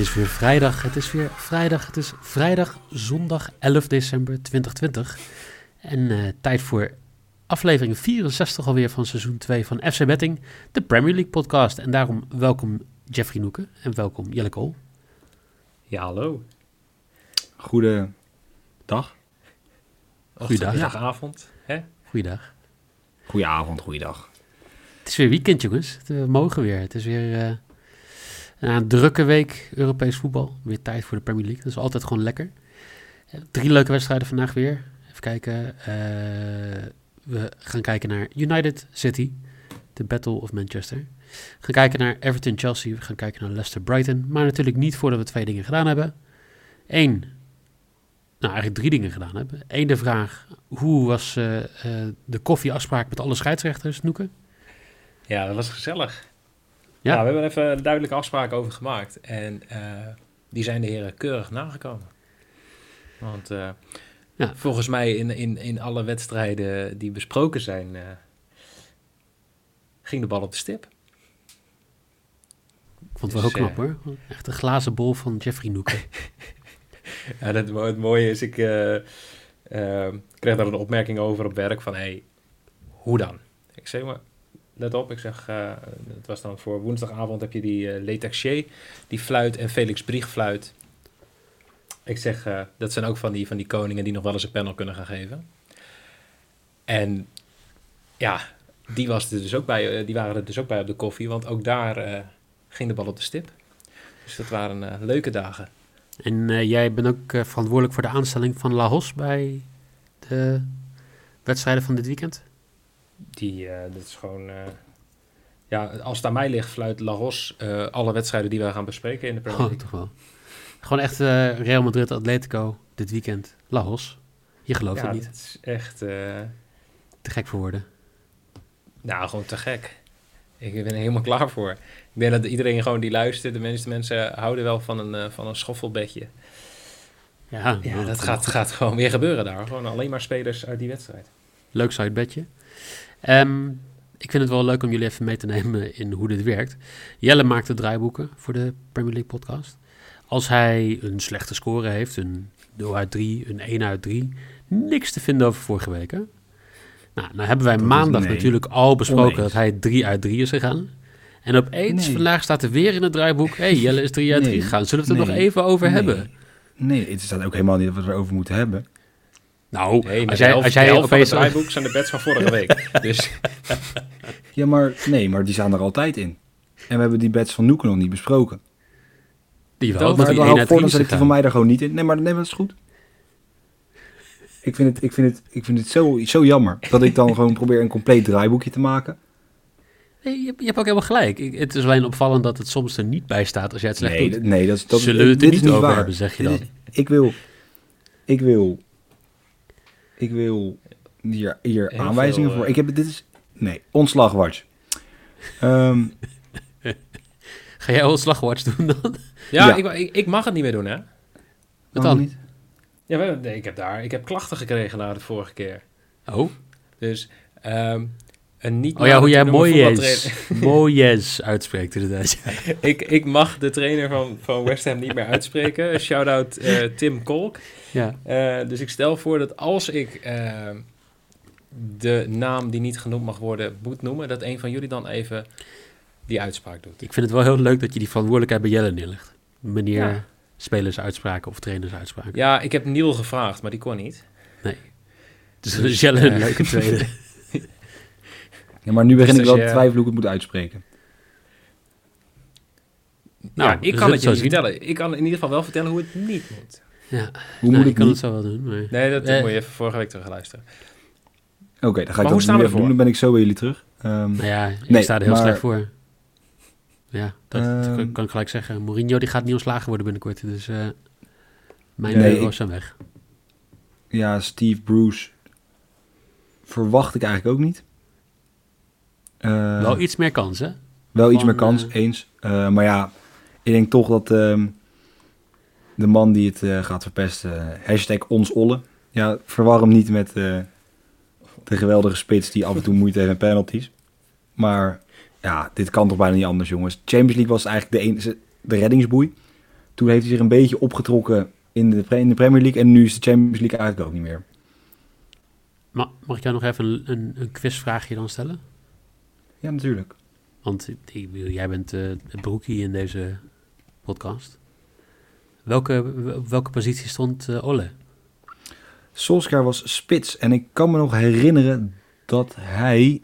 Is weer vrijdag, het is weer vrijdag, het is vrijdag, zondag 11 december 2020. En eh, tijd voor aflevering 64 alweer van seizoen 2 van FC Betting, de Premier League podcast. En daarom welkom Jeffrey Noeken en welkom Jelle Kool. Ja, hallo. Goedendag. Goeiedag. Goeiedag. avond. Hè? Goeiedag. Goedenavond, goeiedag. Het is weer weekend jongens, we mogen weer. Het is weer eh, na een drukke week Europees voetbal. Weer tijd voor de Premier League, dat is altijd gewoon lekker. Eh, Drie leuke wedstrijden vandaag weer. Even kijken. eh, we gaan kijken naar United City, de Battle of Manchester. We gaan kijken naar Everton Chelsea. We gaan kijken naar Leicester Brighton. Maar natuurlijk niet voordat we twee dingen gedaan hebben. Eén, nou eigenlijk drie dingen gedaan hebben. Eén de vraag, hoe was eh, eh, de koffieafspraak met alle scheidsrechters, Noeken? Ja, dat was gezellig. Ja. Ja, we hebben er even een duidelijke afspraak over gemaakt. En eh, die zijn de heren keurig nagekomen. Want eh, Ja. volgens mij in, in, in alle wedstrijden die besproken zijn, eh, ging de bal op de stip. Ik vond het wel Dus, heel knap hoor. Echt een glazen bol van Jeffrey Noeken. Ja, dat, het mooie is, ik kreeg daar een opmerking over op werk van, hey, hoe dan? Ik zeg maar, let op, ik zeg, eh, het was dan voor woensdagavond heb je die Letaxier, die fluit en Felix Brieg fluit. Ik zeg, eh, dat zijn ook van die, van die koningen die nog wel eens een panel kunnen gaan geven. En ja, die, was er dus ook bij, die waren er dus ook bij op de koffie, want ook daar ging de bal op de stip. Dus dat waren leuke dagen. En jij bent ook verantwoordelijk voor de aanstelling van La Hos bij de wedstrijden van dit weekend? Die, eh, dat is gewoon... eh, ja, als het aan mij ligt, fluit Lagos eh alle wedstrijden die we gaan bespreken in de Premier Oh, League. toch wel. Gewoon echt Real Madrid, Atletico dit weekend. La Hos. Je gelooft ja, het niet. dat is echt... Te gek voor woorden. nou, gewoon te gek. Ik ben er helemaal klaar voor. Ik denk dat iedereen gewoon die luistert, de meeste mensen houden wel van een, van een schoffelbedje. Ja, Ja, dat gaat, gaat gewoon weer gebeuren daar. Gewoon alleen maar spelers uit die wedstrijd. Leuk sidebedje. Ehm ik vind het wel leuk om jullie even mee te nemen in hoe dit werkt. Jelle maakt de draaiboeken voor de Premier League podcast. Als hij een slechte score heeft, een 0 uit 3, een 1 uit 3, niks te vinden over vorige week. Hè? Nou, nou hebben wij Dat is- maandag nee. natuurlijk al besproken Oneens. dat hij 3 uit 3 is gegaan. En opeens, Nee. vandaag staat er weer in het draaiboek, hey, Jelle is 3 uit 3 Nee. gegaan. Zullen we het er nog even over hebben? Nee, het staat ook helemaal niet dat we het erover moeten hebben. Nou, als jij, als jij opeens... draaiboek zijn de bets van vorige week. Dus Ja, maar nee, maar die staan er altijd in. En we hebben die bets van Noeken nog niet besproken. Die wel, Maar dan 1 hou voor, 3 dan is zet ik die van mij er gewoon niet in. Nee, maar nee, maar dat is goed. Ik vind het, ik vind het, ik vind het zo, zo jammer dat ik dan gewoon probeer een compleet draaiboekje te maken. Nee, je, je hebt ook helemaal gelijk. Ik- het is alleen opvallend dat het soms er niet bij staat als jij het slecht Nee, doet. nee, dat is dat, Zullen we het er niet over waar. hebben, zeg je dan? is- Ik wil, ik wil, ik wil hier, hier Heel aanwijzingen veel, voor. eh, Ik heb dit is, nee, ontslagwatch. Ehm Ga jij ontslagwatch doen dan? ja, Ja. Ik, ik, ik mag het niet meer doen, hè? Wat dan? niet? Ja, nee, ik heb daar ik heb klachten gekregen na de vorige keer. Oh, Dus ehm, een niet oh ja, hoe jij Moyes, Moyes uitspreekt inderdaad. ja. ik, ik mag de trainer van, van West Ham niet meer uitspreken. Shout-out eh, Tim Kolk. Ja. Eh, dus ik stel voor dat als ik ehm, de naam die niet genoemd mag worden moet noemen, dat een van jullie dan even die uitspraak doet. Ik vind het wel heel leuk dat je die verantwoordelijkheid bij Jelle neerlegt. Meneer Ja. spelersuitspraken of trainersuitspraken. Ja, ik heb Niel gevraagd, maar die kon niet. Dus dat is Jelle een eh, leuke tweede. Ja, maar nu begin Dus ik wel te je- twijfelen hoe ik het moet uitspreken. Nou, ja, ik dus kan het je niet zien. vertellen. Ik kan in ieder geval wel vertellen hoe het niet moet. Ja, Hoe nou, moet ik ik kan niet? het zo wel doen. Maar... Nee, dat Eh. moet je even vorige week terug luisteren. Oké, dan ga Maar ik hoe dat staan nu we even ervoor? doen. Dan ben ik zo bij jullie terug. Ehm, Nou ja, ik Nee, sta er heel maar- slecht voor. Ja, dat Ehm. kan ik gelijk zeggen. Mourinho die gaat niet ontslagen worden binnenkort. Dus eh mijn Nee, euro's ik- zijn weg. ja, Steve Bruce verwacht ik eigenlijk ook niet. Eh, Wel iets meer kans, hè? Wel iets meer kans, eh, eens. Eh, maar ja, ik denk toch dat ehm, de man die het gaat verpesten, hashtag ons Olle. Ja, verwar hem niet met de geweldige spits die af en toe moeite heeft met penalties. Maar ja, dit kan toch bijna niet anders, jongens. Champions League was eigenlijk de, enige, de reddingsboei. Toen heeft hij zich een beetje opgetrokken in de, pre- in de Premier League. En nu is de Champions League eigenlijk ook niet meer. Ma- mag ik jou nog even een, een, een quizvraagje dan stellen? Ja, natuurlijk. Want ik jij bent het broekie in deze podcast. Welke, welke positie stond eh Olle? Solskjaer was spits. En ik kan me nog herinneren dat hij...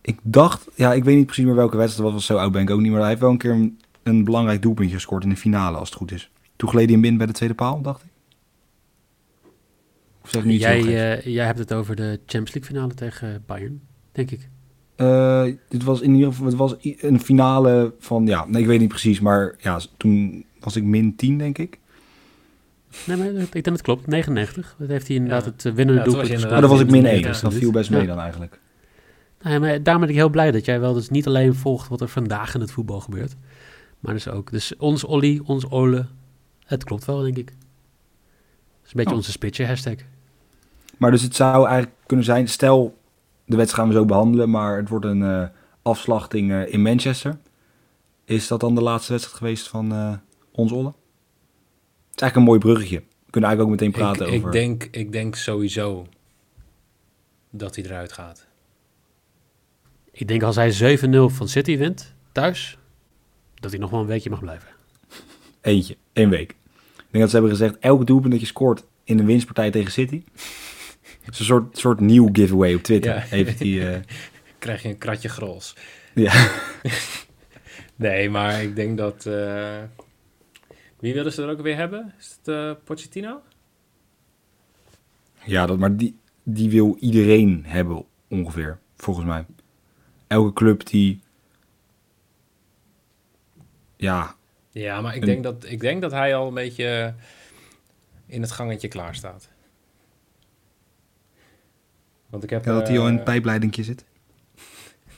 Ik dacht... Ja, ik weet niet precies meer welke wedstrijd was. want Zo oud ben ik ook niet. Maar hij heeft wel een keer een, een belangrijk doelpuntje gescoord in de finale, als het goed is. Toen gleed hij hem in bij de tweede paal, dacht ik. Of zeg ik geks? Jij, eh, jij hebt het over de Champions League finale tegen Bayern, denk ik. Eh, dit was in ieder geval het was een finale van... Ja, nee, ik weet niet precies. Maar ja, toen was ik min 10, denk ik. Nee, maar ik denk dat het klopt. 99. Dat heeft hij inderdaad Ja. het eh, winnende Ja, doelpunt Maar dan was ik min in 1. de Dus dat 90e viel best mee Ja. dan eigenlijk. Nou ja, maar daarom ben ik heel blij dat jij wel dus niet alleen volgt wat er vandaag in het voetbal gebeurt. Maar dus ook. Dus ons Olly, ons Ole. Het klopt wel, denk ik. Dat is een beetje Oh. onze spitje hashtag. Maar dus het zou eigenlijk kunnen zijn, stel de wedstrijd gaan we zo behandelen, maar het wordt een eh, afslachting eh, in Manchester. Is dat dan de laatste wedstrijd geweest van eh ons Olle? Het is eigenlijk een mooi bruggetje. We kunnen eigenlijk ook meteen praten ik, over... ik, denk, ik denk sowieso dat hij eruit gaat. Ik denk als hij 7-0 van City wint, thuis, dat hij nog wel een weekje mag blijven. Eentje, één week. Ik denk dat ze hebben gezegd, elke doelpunt dat je scoort in een winstpartij tegen City... is een soort, soort nieuw giveaway op Twitter. Ja. Hij... eh, Krijg je een kratje grols. ja. Nee, maar ik denk dat... eh, wie willen ze er ook weer hebben? Is het eh Pochettino? Ja, dat, maar die, die wil iedereen hebben ongeveer, volgens mij. Elke club die... Ja, Ja, maar ik En- denk, dat, ik denk dat hij al een beetje in het gangetje klaar staat. Want ik heb... ja dat hij al in eh, het pijpleidingje zit.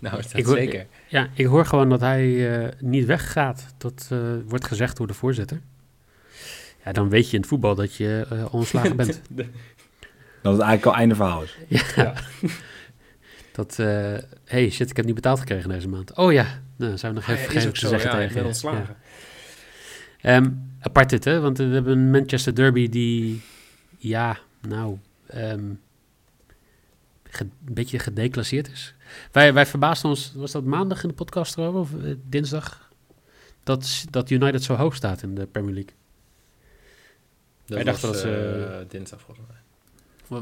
Nou, dat Ik hoor- zeker. Ja, ik hoor gewoon dat hij eh, niet weggaat. Dat eh, wordt gezegd door de voorzitter. Ja, dan weet je in het voetbal dat je eh, ontslagen bent. Dat het eigenlijk al einde verhaal is. ja. Ja. Dat, eh hey shit, ik heb niet betaald gekregen deze maand. Oh ja, nou, zou ik nog Ah, even ja, is vergeten ook te zo, zeggen ja, ik tegen ben je. ontslagen. Ja. Ehm, apart dit, hè? Want we hebben een Manchester Derby die, ja, nou, ehm, een beetje gedeclasseerd is. Wij, wij verbaasden ons, was dat maandag in de podcast erover, of eh, dinsdag, dat, dat United zo hoog staat in de Premier League. Dat Wij was dachten dat ze- eh, dinsdag volgens mij.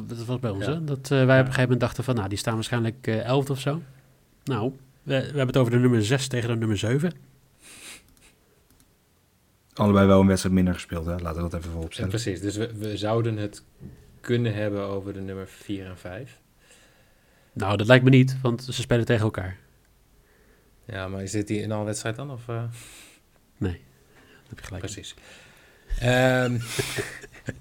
Dat was bij ons, Ja. hè? Dat eh, wij op een gegeven moment dachten van, nou, die staan waarschijnlijk eh 11 of zo. Nou, we, we hebben het over de nummer 6 tegen de nummer 7. Allebei wel een wedstrijd minder gespeeld, hè? laten we dat even voorop Ja, stellen. precies, dus we, we zouden het kunnen hebben over de nummer 4 en 5. Nou, dat lijkt me niet, want ze spelen tegen elkaar. Ja, maar zit die in alle wedstrijd dan? Of, eh? Nee, dat heb je gelijk. Precies. Ehm,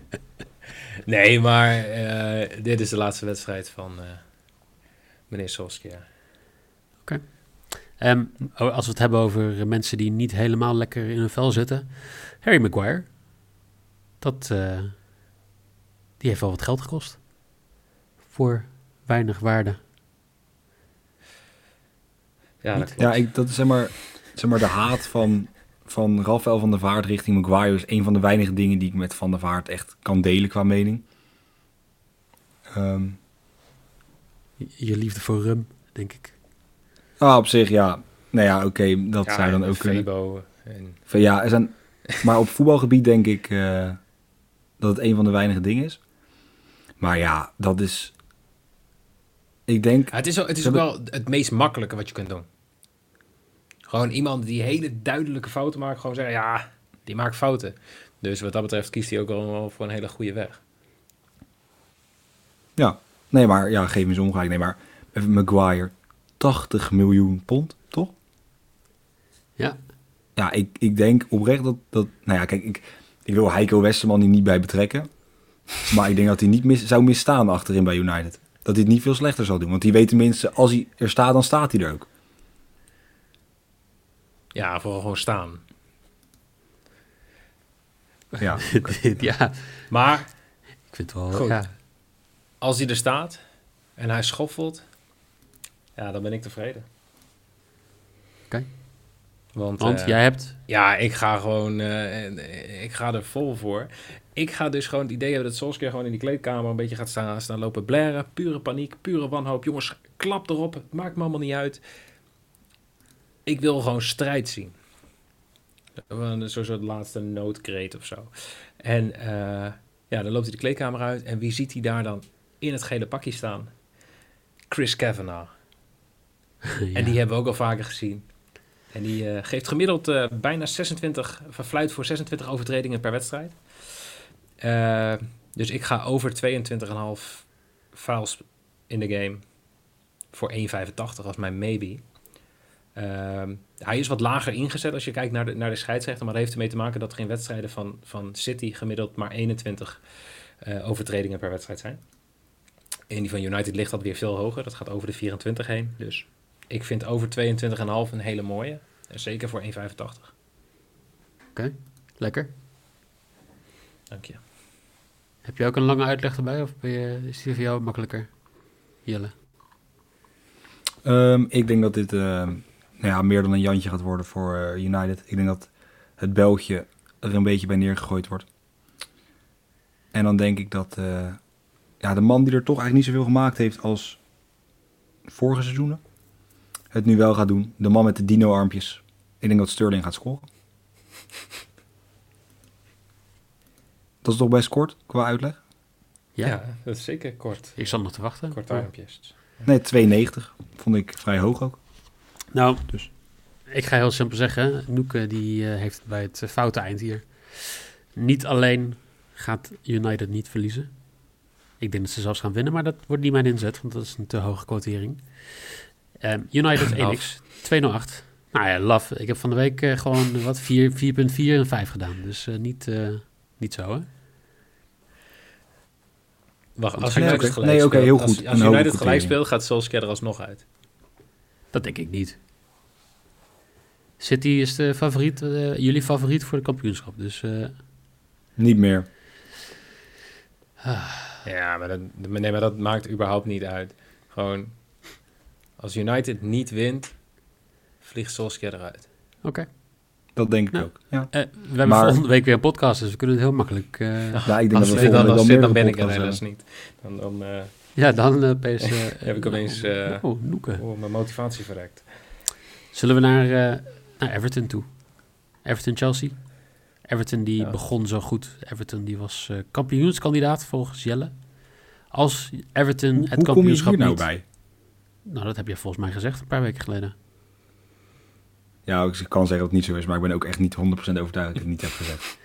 nee, maar eh, dit is de laatste wedstrijd van eh, meneer Solskjaer. Ehm, oh, als we het hebben over mensen die niet helemaal lekker in hun vel zitten. Harry Maguire. Dat, die heeft wel wat geld gekost. Voor weinig waarde. Ja, dat. Ja, ik, dat is zeg maar, zeg maar de haat van, van Rafael van der Vaart richting Maguire is een van de weinige dingen die ik met Van der Vaart echt kan delen qua mening. Ehm, Je, liefde voor rum, denk ik. ah, op zich, ja. Nou ja, oké, dat Ja, zou dan ook kunnen. En ja, er zijn, maar op voetbalgebied denk ik eh, dat het een van de weinige dingen is. Maar ja, dat is... Ik denk... Ja, het is, ook, het is ook wel het meest makkelijke wat je kunt doen. Gewoon iemand die hele duidelijke fouten maakt, gewoon zeggen, ja, die maakt fouten. Dus wat dat betreft kiest hij ook wel voor een hele goede weg. Ja, nee, maar ja, geef me eens ongelijk. Nee, maar Maguire, 80 miljoen pond, toch? Ja. Ja, ik, ik denk oprecht dat, dat... Nou ja, kijk, ik, ik wil Heiko Westerman hier niet bij betrekken. Maar ik denk dat hij niet mis, zou misstaan achterin bij United. Dat hij het niet veel slechter zal doen. Want die weet tenminste, als hij er staat, dan staat hij er ook. Ja, vooral gewoon staan. Ja, ja, Maar ik vind het wel... Goed. Ja. als hij er staat en hij schoffelt, ja, dan ben ik tevreden. Oké. Want, Want eh, jij hebt... Ja, ik ga gewoon, eh, ik ga er vol voor. Ik ga dus gewoon het idee hebben dat Solskjaer gewoon in die kleedkamer een beetje gaat staan, staan lopen blaren. Pure paniek, pure wanhoop. Jongens, klap erop. Het maakt me allemaal niet uit. Ik wil gewoon strijd zien. Een soort laatste noodkreet of zo. En eh, ja, dan loopt hij de kleedkamer uit. En wie ziet hij daar dan in het gele pakje staan? Chris Kavanagh. En die hebben we ook al vaker gezien. En die eh, geeft gemiddeld eh, bijna 26, verfluit voor 26 overtredingen per wedstrijd. Dus ik ga over 22,5 fouls in de game voor 1,85 als mijn maybe. Ehm, hij is wat lager ingezet als je kijkt naar de, naar de scheidsrechter. Maar dat heeft ermee te maken dat er in wedstrijden van, van City gemiddeld maar 21 eh, overtredingen per wedstrijd zijn. En die van United ligt dat weer veel hoger. Dat gaat over de 24 heen. Dus ik vind over 22,5 een hele mooie. En zeker voor 1,85. Lekker. Dank je. Heb je ook een lange uitleg erbij? Of ben je, is die voor jou makkelijker? Jelle. Ehm, ik denk dat dit ehm, nou ja, meer dan een Jantje gaat worden voor eh, United. Ik denk dat het Belgje er een beetje bij neergegooid wordt. En dan denk ik dat eh, ja, de man die er toch eigenlijk niet zoveel gemaakt heeft als vorige seizoenen, het nu wel gaat doen. De man met de dino-armpjes. Ik denk dat Sterling gaat scoren. Dat is toch best kort qua uitleg? Ja? Ja, dat is zeker kort. Ik zat nog te wachten. Korte armpjes. Nee, 2,90. Vond ik vrij hoog ook. Nou, Dus. ik ga heel simpel zeggen. Noeke die eh, heeft bij het eh, foute eind hier. Niet alleen gaat United niet verliezen. Ik denk dat ze zelfs gaan winnen, maar dat wordt niet mijn inzet, want dat is een te hoge quotering. Ehm, United 1x, 208. Nou ja, love. Ik heb van de week eh, gewoon wat 4, 4.4 en 5 gedaan. Dus eh, niet, eh, niet zo, hè? Wacht, als Nee, United oké. gelijk Nee, speelt, heel goed. als United gelijk speelt, gaat Solskjaer er alsnog uit. Dat denk ik niet. City is de favoriet, eh, jullie favoriet voor de kampioenschap. Dus eh, Niet meer. Ja, maar dat, nee, maar dat maakt überhaupt niet uit. Gewoon, als United niet wint, vliegt Solskjaer eruit. oké. Dat denk ik ook. Ja. Eh, we hebben Maar- volgende week weer een podcast, dus we kunnen het heel makkelijk... eh, Ja, ik denk Als dat we dan wel dan ben ik er helaas niet. Dan, dan eh, ja, dan opeens... heb ik opeens eh, oh, oh, mijn motivatie verrekt. Zullen we naar, eh, naar Everton toe? Everton-Chelsea. Everton die Ja. begon zo goed. Everton die was eh, kampioenskandidaat volgens Jelle. Als Everton Hoe, het hoe kom je kampioenschap hier nou bij? Nou, dat heb je volgens mij gezegd een paar weken geleden. Ja, ik kan zeggen dat het niet zo is, maar ik ben ook echt niet 100% overtuigd dat ik het niet heb gezegd.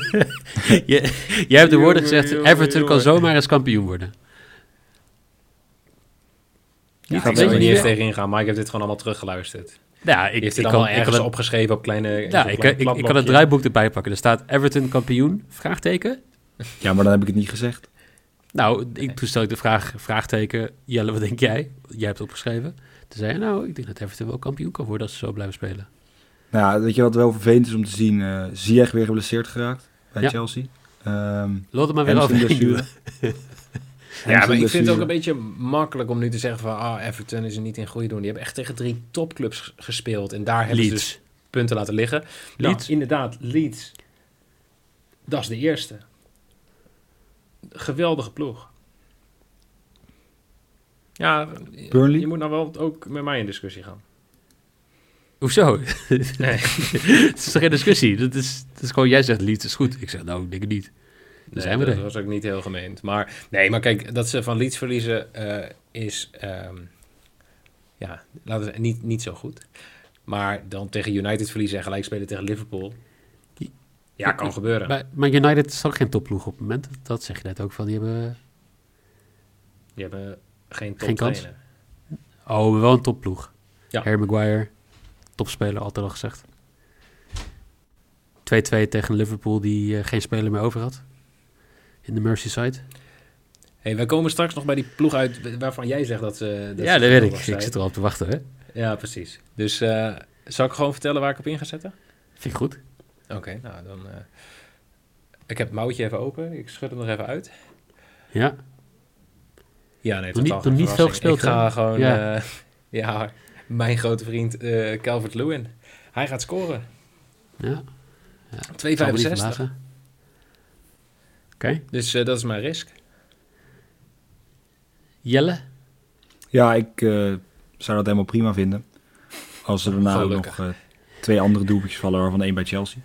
Je- Jij hebt de woorden gezegd, Everton kan zomaar eens kampioen worden. Ja, gaat ik zou er niet. eens tegen ingaan, maar ik heb dit gewoon allemaal teruggeluisterd. Ja, Ik ik, heeft ik, kan, allemaal ik, kan ergens het, opgeschreven op kleine... ja, op ik, klein ik, ik kan het draaiboek erbij pakken. Er staat Everton kampioen, vraagteken. Ja, maar dan heb ik het niet gezegd. Nou, ik, toen stel ik de vraag, vraagteken, Jelle, wat denk jij? Jij hebt het opgeschreven. Toen zei je, nou, ik denk dat Everton wel kampioen kan worden als ze zo blijven spelen. Nou ja, weet je wat wel vervelend is om te zien? eh Ziyech weer geblesseerd geraakt bij Ja. Chelsea. Ehm Laat het maar weer over hamstringblessure. Ja, maar ik vind het ook een beetje makkelijk om nu te zeggen van... Ah, Everton is er niet in goede doen. Die hebben echt tegen drie topclubs gespeeld. En daar hebben ze dus punten laten liggen. Leeds. Inderdaad, Leeds. Dat is de eerste. Geweldige ploeg. Ja, Burnley? je moet nou wel ook met mij in discussie gaan. Hoezo? Nee. Het is toch geen discussie? Dat is, dat is gewoon, jij zegt Leeds is goed. Ik zeg, nou, ik denk het niet. Nee, zijn we dat er. was ook niet heel gemeend. Maar nee, maar kijk, dat ze van Leeds verliezen eh, is ehm, ja, laten we niet, niet zo goed. Maar dan tegen United verliezen en gelijk spelen tegen Liverpool. Ja, kan gebeuren. Maar, maar United is ook geen topploeg op het moment. Dat zeg je net ook van. Die hebben... Die hebben geen Geen kans. Oh, wel een topploeg. Ja. Harry Maguire, topspeler, altijd al gezegd. 2-2 tegen Liverpool, die eh, geen speler meer over had. In de Merseyside. Hey, wij komen straks nog bij die ploeg uit waarvan jij zegt dat ze... Dat ja, ze dat weet ik. Ik zit er al op te wachten, hè. Ja, precies. Dus eh, zal ik gewoon vertellen waar ik op in ga zetten? Vind ik goed. Oké, nou dan... eh, ik heb het mouwtje even open. Ik schud hem nog even uit. Ja, Ja, nee, Nog niet- niet veel gespeeld, Ik ga hè? gewoon... Ja. Ja, ja mijn grote vriend eh Calvert Lewin. Hij gaat scoren. ja. Niet 2,65. Dus eh, dat is mijn risk. Jelle? Ja, ik eh, zou dat helemaal prima vinden. Als er daarna ook nog eh, twee andere doelpuntjes vallen, waarvan één bij Chelsea.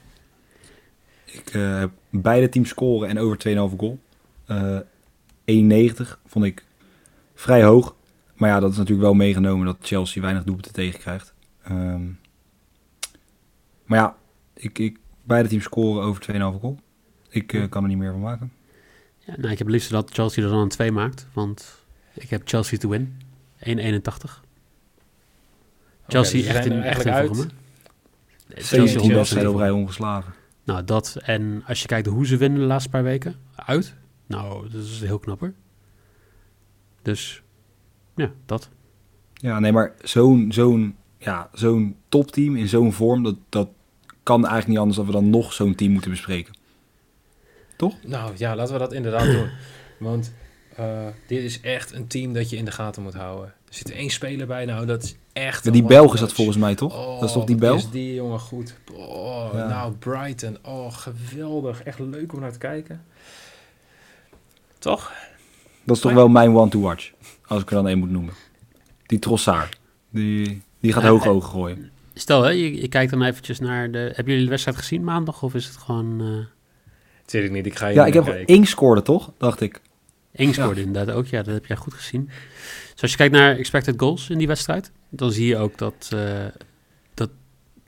Ik eh, heb beide teams scoren en over 2,5 goal. Eh 1,90 vond ik vrij hoog. Maar ja, dat is natuurlijk wel meegenomen dat Chelsea weinig doelpunten tegenkrijgt. Ehm, maar ja, ik, ik, beide teams scoren over 2,5 goal. Ik eh, kan er niet meer van maken. Ja, nou, ik heb het liefst dat Chelsea er dan een 2 maakt. Want ik heb Chelsea to win. 1,81. Chelsea dus we echt in, echt Chelsea Chelsea wedstrijden op Chelsea. rij ongeslagen. Nou, dat. En als je kijkt hoe ze winnen de laatste paar weken. Uit. Nou, dat is heel knapper. Dus, ja, dat. Ja, nee, maar zo'n zo'n ja, zo'n topteam in zo'n vorm, dat, dat kan eigenlijk niet anders dan we dan nog zo'n team moeten bespreken. Nou ja, laten we dat inderdaad doen. Want eh, dit is echt een team dat je in de gaten moet houden. Er zit één speler bij, nou dat is echt... Ja, die Belg is dat volgens mij toch? Oh, dat is toch die Belg? is die jongen goed. Oh, Ja. Nou, Brighton. Oh, geweldig. Echt leuk om naar te kijken. Toch? Dat is toch wel mijn one to watch, als ik er dan één moet noemen. Die Trossard, die, die gaat Ja, hoog ogen gooien. Stel, hè, je, je kijkt dan eventjes naar de... Hebben jullie de wedstrijd gezien maandag? Of is het gewoon... eh Dat weet ik niet. Ik ga je Ja, ik heb kijken. één scoorde toch, dacht ik. één scoorde inderdaad ook. Ja, dat heb jij goed gezien. Dus als je kijkt naar expected goals in die wedstrijd... dan zie je ook dat, eh, dat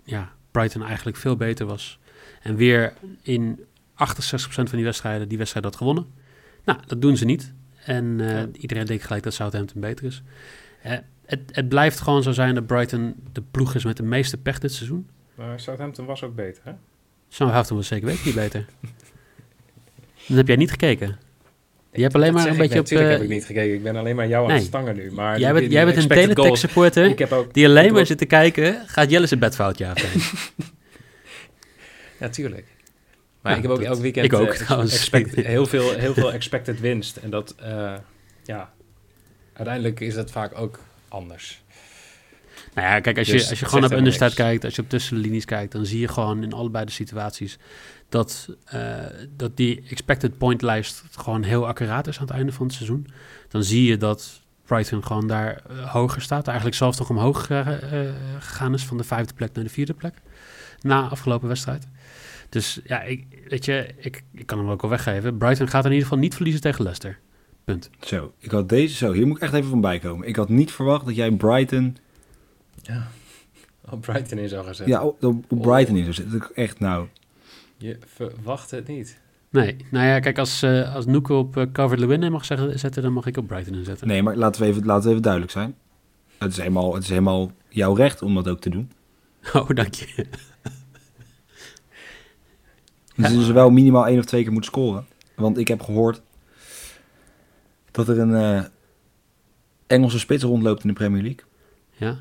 ja, Brighton eigenlijk veel beter was. En weer in 68% van die wedstrijden die wedstrijd had gewonnen. Nou, dat doen ze niet. En eh, Ja. iedereen denkt gelijk dat Southampton beter is. Eh, het, het blijft gewoon zo zijn dat Brighton de ploeg is met de meeste pech dit seizoen. Maar Southampton was ook beter, hè? Southampton was zeker weten niet beter. Dan heb jij niet gekeken. Je hebt alleen Dat maar een ik beetje op... Natuurlijk eh, heb ik niet gekeken. Ik ben alleen maar jou aan Nee. het stangen nu. Maar jij bent, jij bent een teletext supporter Ik heb ook... die alleen maar zit te kijken, gaat Jelle zijn bedfout ja of nee? Ja, tuurlijk. Maar Ja, ik heb ook dat- elk weekend ik ook, eh, ex- trouwens. expect- heel, veel, heel veel expected winst. En dat, eh, ja, uiteindelijk is dat vaak ook anders. Nou ja, kijk, als je, Dus als je gewoon op niks. kijkt, als je op tussenlinies kijkt, dan zie je gewoon in allebei de situaties dat, eh, dat die expected point lijst gewoon heel accuraat is aan het einde van het seizoen. Dan zie je dat Brighton gewoon daar eh, hoger staat. Eigenlijk zelfs nog omhoog eh, gegaan is van de vijfde plek naar de vierde plek. Na afgelopen wedstrijd. Dus ja, ik, weet je, ik, ik kan hem ook al weggeven. Brighton gaat in ieder geval niet verliezen tegen Leicester. Punt. Zo, ik had deze zo. Hier moet ik echt even van bijkomen. Ik had niet verwacht dat jij Brighton, Ja. Oh, Brighton in zou gaan zetten. ja, op, op op Brighton in zou zitten. Dat ik Echt nou, Je verwacht het niet. Nee, nou ja, kijk, als, eh als Noeke op uh, Covered Lewin in mag zeggen, zetten, dan mag ik op Brighton inzetten. nee, maar laten we even, laten we even duidelijk zijn. Het is helemaal, het is helemaal jouw recht om dat ook te doen. Oh, dank je. Dus je dus wel minimaal één of twee keer moet scoren. Want ik heb gehoord dat er een eh, Engelse spits rondloopt in de Premier League. Ja,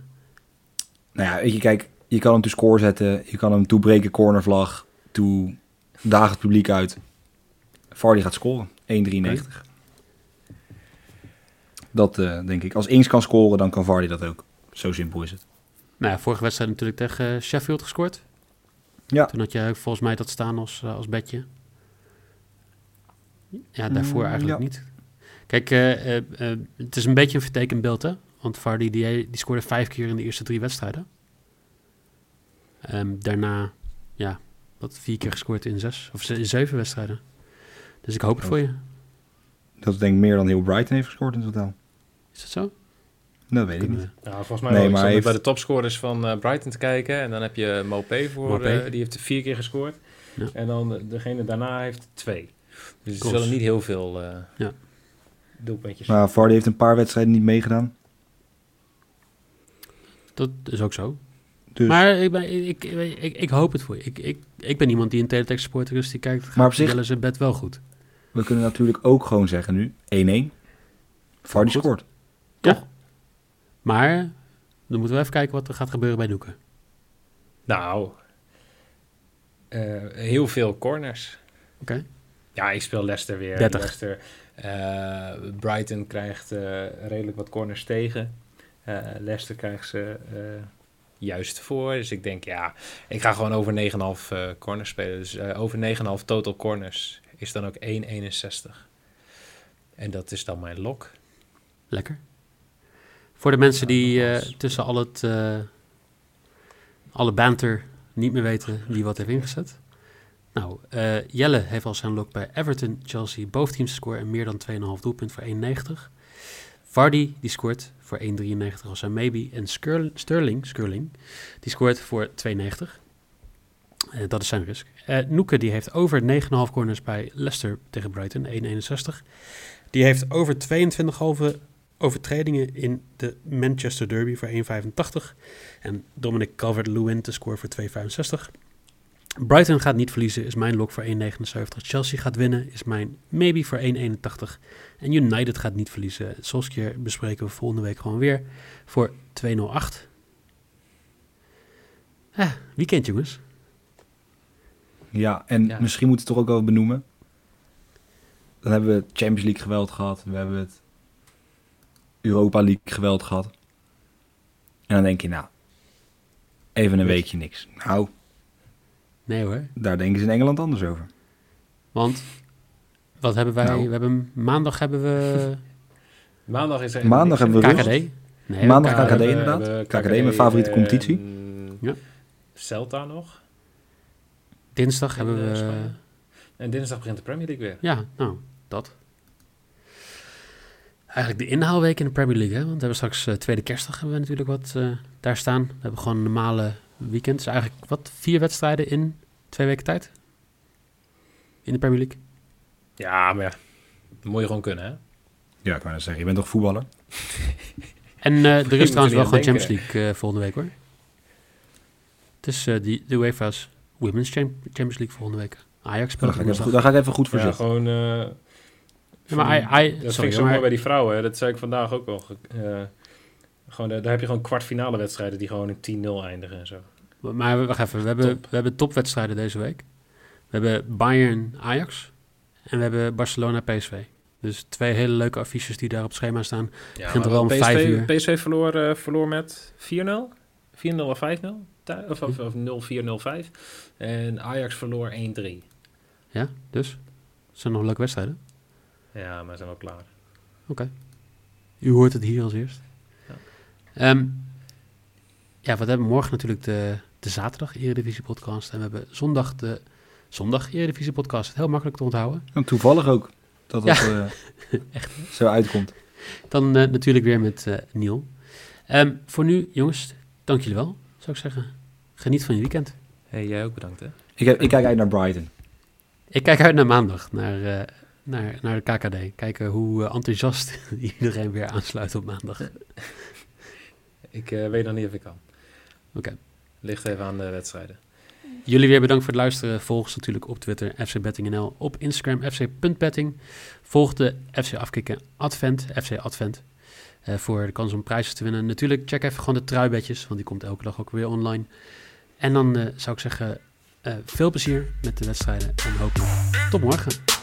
Nou ja, weet je, kijk, je kan hem to score zetten. Je kan hem toebreken, cornervlag. Toe het publiek uit. Vardy gaat scoren. 1,93. Dat eh, denk ik. Als Ings kan scoren, dan kan Vardy dat ook. Zo simpel is het. nou ja, vorige wedstrijd natuurlijk tegen eh, Sheffield gescoord. Ja. Toen had je volgens mij dat staan als, eh, als bedje. Ja, daarvoor Mm, eigenlijk ja. niet. Kijk, het is een beetje een vertekend beeld, hè? Want Vardy die, die scoorde vijf keer in de eerste drie wedstrijden. Ehm, daarna, ja, wat vier keer gescoord in zes of ze- in zeven wedstrijden. Dus ik hoop het voor je. Dat is denk ik meer dan heel Brighton heeft gescoord in totaal. Is dat zo? Dat weet ik niet. we- Ja, volgens mij Nee, wel. Maar heeft- bij de topscorers van eh, Brighton te kijken. En dan heb je Mopé voor, Mopé. eh, die heeft vier keer gescoord. Ja. En dan de- degene daarna heeft twee. Dus er zullen niet heel veel eh Ja. doelpuntjes Maar Vardy heeft een paar wedstrijden niet meegedaan. Dat is ook zo. Dus, Maar ik, ben, ik, ik, ik, ik hoop het voor je. Ik, ik, ik ben iemand die een teletext supporter is, die kijkt Maar op zich- zijn bed wel goed. we kunnen natuurlijk ook gewoon zeggen nu 1-1. Vardy scoort. Maar dan moeten we even kijken wat er gaat gebeuren bij Doeken. Nou, eh, heel veel corners. Oké. Ja, ik speel Leicester weer. 30. Leicester, eh, Brighton krijgt eh, redelijk wat corners tegen. Eh, Leicester krijgt ze eh, juist voor. Dus ik denk, ja, ik ga gewoon over 9,5 eh corners spelen. Dus eh, over 9,5 total corners is dan ook 1,61. En dat is dan mijn lok. Lekker. Voor de mensen die eh, tussen al het, alle banter niet meer weten wie wat heeft ingezet. Nou, Jelle heeft al zijn lok bij Everton, Chelsea, boventeams score en meer dan 2,5 doelpunt voor 1,90. Vardy, die scoort voor 1,93 als maybe. En Sterling, Skirling, die scoort voor 2,90. Eh, dat is zijn risk. Eh Noeke, die heeft over 9,5 corners bij Leicester tegen Brighton, 1,61. Die heeft over 22,5 overtredingen in de Manchester Derby voor 1,85. En Dominic Calvert-Lewin te scoren voor 2,65. Brighton gaat niet verliezen, is mijn lok voor 1,79. Chelsea gaat winnen, is mijn maybe voor 1,81. En United gaat niet verliezen. Solskjaer bespreken we volgende week gewoon weer voor 2,08. Ah, weekend jongens. Ja, en Ja. misschien moeten we het toch ook wel benoemen. Dan hebben we Champions League geweld gehad. We hebben het Europa League geweld gehad. En dan denk je, nou, even een weekje niks. Nou, Nee hoor, daar denken ze in Engeland anders over. want wat hebben wij? Nou. We hebben maandag hebben we Maandag is er Maandag hebben we? KKD. rust. Nee, Maandag KKD. Inderdaad. KKD, mijn favoriete en competitie. Ja. Celta nog. Dinsdag hebben eh, we... Spanje. En dinsdag begint de Premier League weer. Ja, nou, dat. Eigenlijk de inhaalweek in de Premier League, hè? Want we hebben straks eh, tweede kerstdag hebben we natuurlijk wat eh, daar staan. We hebben gewoon een normale weekend. Dus eigenlijk wat, vier wedstrijden in twee weken tijd? In de Premier League? Ja, maar ja, dat moet je gewoon kunnen, hè? Ja, ik wou net zeggen, je bent toch voetballer? En eh, er is trouwens wel gewoon. Champions League eh, volgende week, hoor. Het is eh, die, de UEFA's Women's Cham- Champions League volgende week. Ajax Dan speelt goed- daar ga ik even goed voor Ja, zitten. gewoon... eh, Ja, maar I, I, dat vind sorry, ik zo maar- mooi bij die vrouwen. hè. Dat zei ik vandaag ook wel. eh, gewoon, daar heb je gewoon kwartfinale wedstrijden die gewoon in 10-0 eindigen en zo. Maar wacht even, we hebben, Top. we hebben topwedstrijden deze week. We hebben Bayern-Ajax en we hebben Barcelona-PSV. Dus twee hele leuke affiches die daar op het schema staan. Ja, Begint er wel om PSV, vijf uur. PSV verloor, eh, verloor met 4-0. 4-0 of 5-0. thu- Of, of, of 0-4, 0-5. En Ajax verloor 1-3. Ja, dus. Het zijn nog leuke wedstrijden. Ja, maar zijn wel klaar. U hoort het hier als eerst. Ja. Ehm, ja, wat hebben we morgen natuurlijk de, de zaterdag Eredivisie podcast. En we hebben zondag de zondag Eredivisie podcast. Heel makkelijk te onthouden. En toevallig ook dat dat eh, zo uitkomt. Dan eh, natuurlijk weer met eh Niel. Ehm, voor nu, jongens, dank jullie wel, zou ik zeggen. Geniet van je weekend. Hey, jij ook bedankt, hè? Ik, heb, ik kijk uit naar Brighton. Ik kijk uit naar maandag, naar, naar, naar de KKD. Kijken hoe enthousiast iedereen weer aansluit op maandag. Ik eh, weet nog niet of ik kan. Oké. Ligt even aan de wedstrijden. Jullie weer bedankt voor het luisteren. Volg ons natuurlijk op Twitter, FCBettingNL. Op Instagram, fc.betting. Volg de FC Afkikken Advent, FC Advent. eh, voor de kans om prijzen te winnen. Natuurlijk, check even gewoon de truibedjes, want die komt elke dag ook weer online. En dan eh, zou ik zeggen, veel plezier met de wedstrijden en hopelijk tot morgen.